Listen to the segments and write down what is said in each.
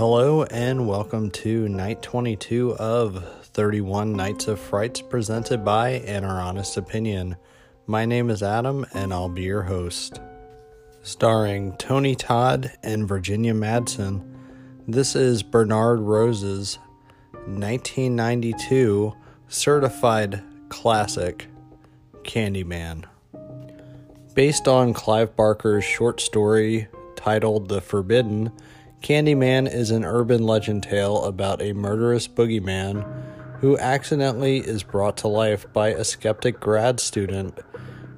Hello and welcome to night 22 of 31 Nights of Frights presented by In Our Honest Opinion. My name is Adam and I'll be your host. Starring Tony Todd and Virginia Madsen, this is Bernard Rose's 1992 certified classic Candyman. Based on Clive Barker's short story titled The Forbidden, Candyman is an urban legend tale about a murderous boogeyman who accidentally is brought to life by a skeptic grad student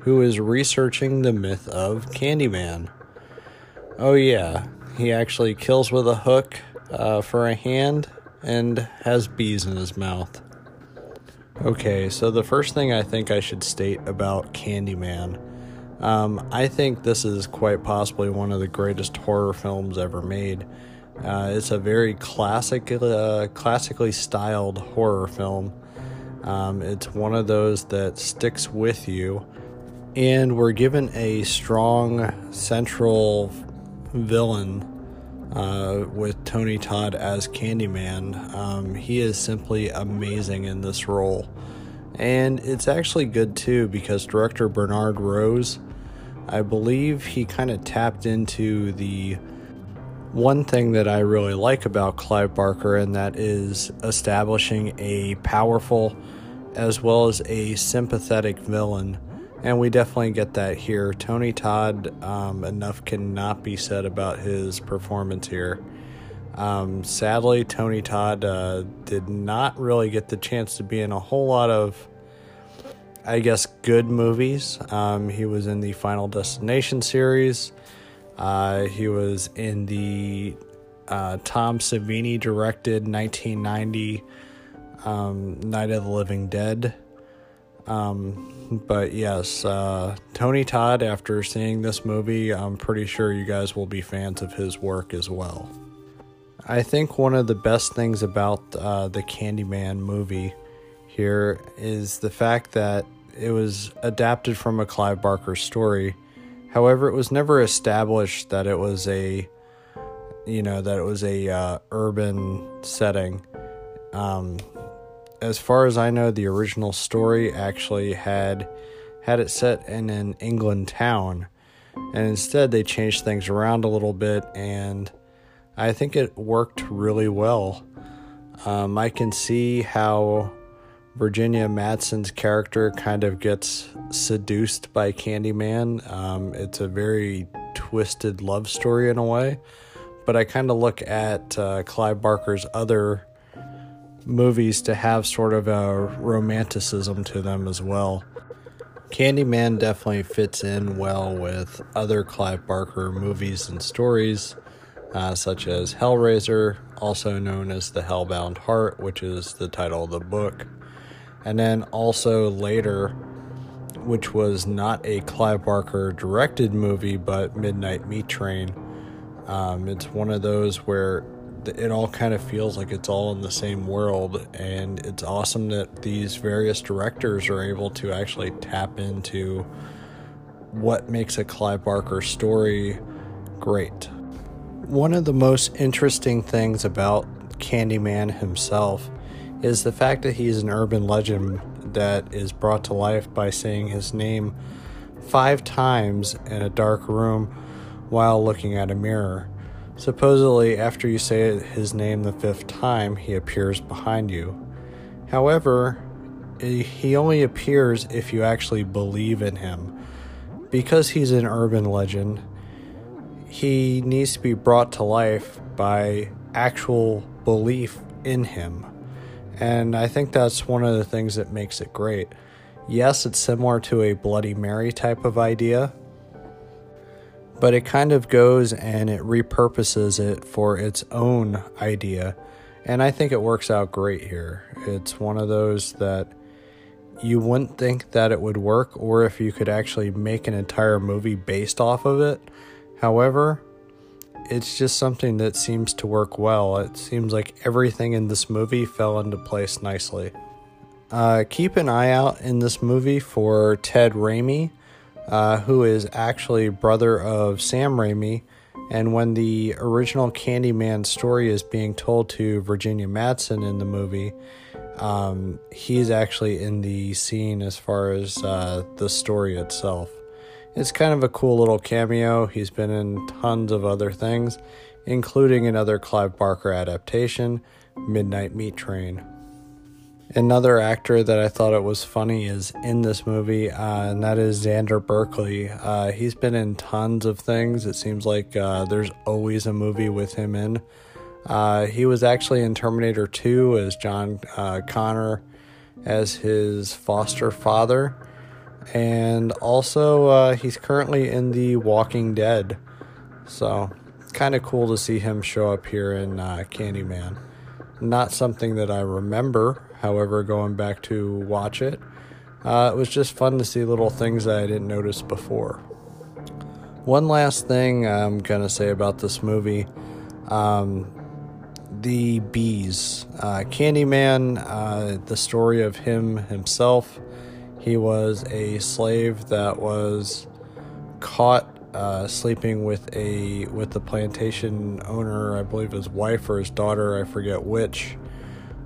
who is researching the myth of Candyman. Oh, yeah, he actually kills with a hook uh, for a hand and has bees in his mouth. Okay, so the first thing I think I should state about Candyman. Um, I think this is quite possibly one of the greatest horror films ever made. Uh, it's a very classic, uh, classically styled horror film. Um, it's one of those that sticks with you, and we're given a strong central villain uh, with Tony Todd as Candyman. Um, he is simply amazing in this role. And it's actually good too because director Bernard Rose, I believe he kind of tapped into the one thing that I really like about Clive Barker, and that is establishing a powerful as well as a sympathetic villain and we definitely get that here. Tony Todd, um, enough cannot be said about his performance here. Um, sadly, Tony Todd uh, did not really get the chance to be in a whole lot of, I guess, good movies. Um, he was in the Final Destination series. Uh, he was in the uh, Tom Savini directed 1990 um, Night of the Living Dead. Um, but yes, uh, Tony Todd, after seeing this movie, I'm pretty sure you guys will be fans of his work as well. I think one of the best things about uh, the Candyman movie here is the fact that it was adapted from a Clive Barker story. However, it was never established that it was a, you know, that it was a uh, urban setting. Um, as far as I know, the original story actually had had it set in an England town, and instead they changed things around a little bit, and I think it worked really well. Um, I can see how Virginia Madsen's character kind of gets seduced by Candyman. Um, it's a very twisted love story in a way, but I kind of look at uh, Clive Barker's other movies to have sort of a romanticism to them as well. Candyman definitely fits in well with other Clive Barker movies and stories, uh, such as Hellraiser, also known as The Hellbound Heart, which is the title of the book. And then also later, which was not a Clive Barker directed movie, but Midnight Meat Train. Um, it's one of those where it all kind of feels like it's all in the same world and it's awesome that these various directors are able to actually tap into what makes a Clive Barker story great. One of the most interesting things about Candyman himself is the fact that he's an urban legend that is brought to life by saying his name five times in a dark room while looking at a mirror. Supposedly, after you say his name the fifth time, he appears behind you. However, he only appears if you actually believe in him. Because he's an urban legend, he needs to be brought to life by actual belief in him. And I think that's one of the things that makes it great. Yes, it's similar to a Bloody Mary type of idea, but it kind of goes and it repurposes it for its own idea. And I think it works out great here. It's one of those that you wouldn't think that it would work or if you could actually make an entire movie based off of it. However, it's just something that seems to work well. It seems like everything in this movie fell into place nicely. Uh, keep an eye out in this movie for Ted Raimi uh, who is actually brother of Sam Raimi And when the original Candyman story is being told to Virginia Madsen in the movie, um, he's actually in the scene as far as uh, the story itself. It's kind of a cool little cameo. He's been in tons of other things, including another Clive Barker adaptation, Midnight Meat Train. Another actor that I thought it was funny is in this movie, uh, and that is Xander Berkeley. Uh, he's been in tons of things. It seems like uh, there's always a movie with him in. Uh, he was actually in Terminator 2 as John uh, Connor, as his foster father, and also uh, he's currently in The Walking Dead. So, kind of cool to see him show up here in Candyman. Not something that I remember However, going back to watch it, uh, it was just fun to see little things that I didn't notice before. One last thing I'm going to say about this movie um, the bees. Uh, Candyman, uh, the story of him himself. He was a slave that was caught uh, sleeping with a with the plantation owner, I believe his wife or his daughter, I forget which.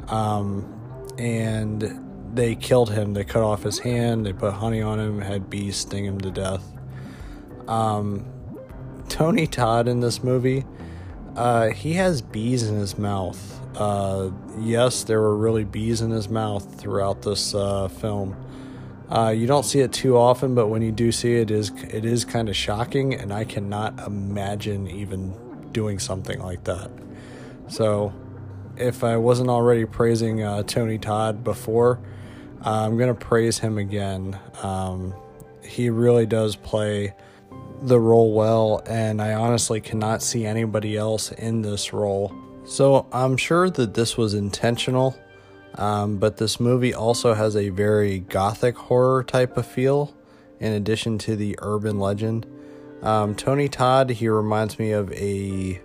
Um, and they killed him. They cut off his hand, they put honey on him, had bees sting him to death. Um, Tony Todd in this movie, uh, he has bees in his mouth. Uh, yes, there were really bees in his mouth throughout this uh, film. Uh, you don't see it too often, but when you do see it, is it is kind of shocking, and I cannot imagine even doing something like that. So if I wasn't already praising uh, Tony Todd before, uh, I'm to praise him again. Um, he really does play the role well, and I honestly cannot see anybody else in this role. So I'm sure that this was intentional, um, but this movie also has a very gothic horror type of feel, in addition to the urban legend. Um, Tony Todd, he reminds me of a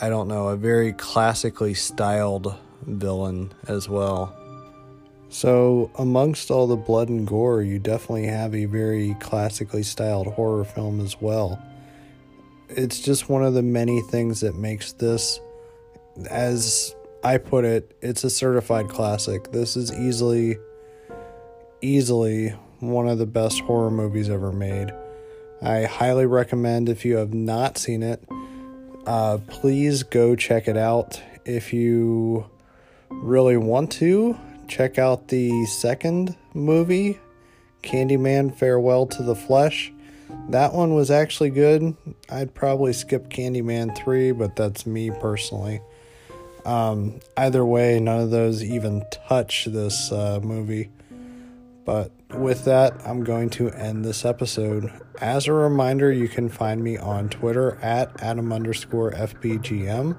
I don't know, a very classically styled villain as well. So, amongst all the blood and gore, you definitely have a very classically styled horror film as well. It's just one of the many things that makes this, as I put it, it's a certified classic. This is easily, easily one of the best horror movies ever made. I highly recommend if you have not seen it uh, please go check it out. If you really want to, check out the second movie, Candyman Farewell to the Flesh. That one was actually good. I'd probably skip Candyman 3, but that's me personally. Um, either way, none of those even touch this uh, movie. But with that, I'm going to end this episode. As a reminder, you can find me on Twitter at Adam underscore FBGM.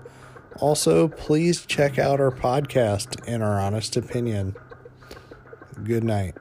Also, please check out our podcast, In Our Honest Opinion. Good night.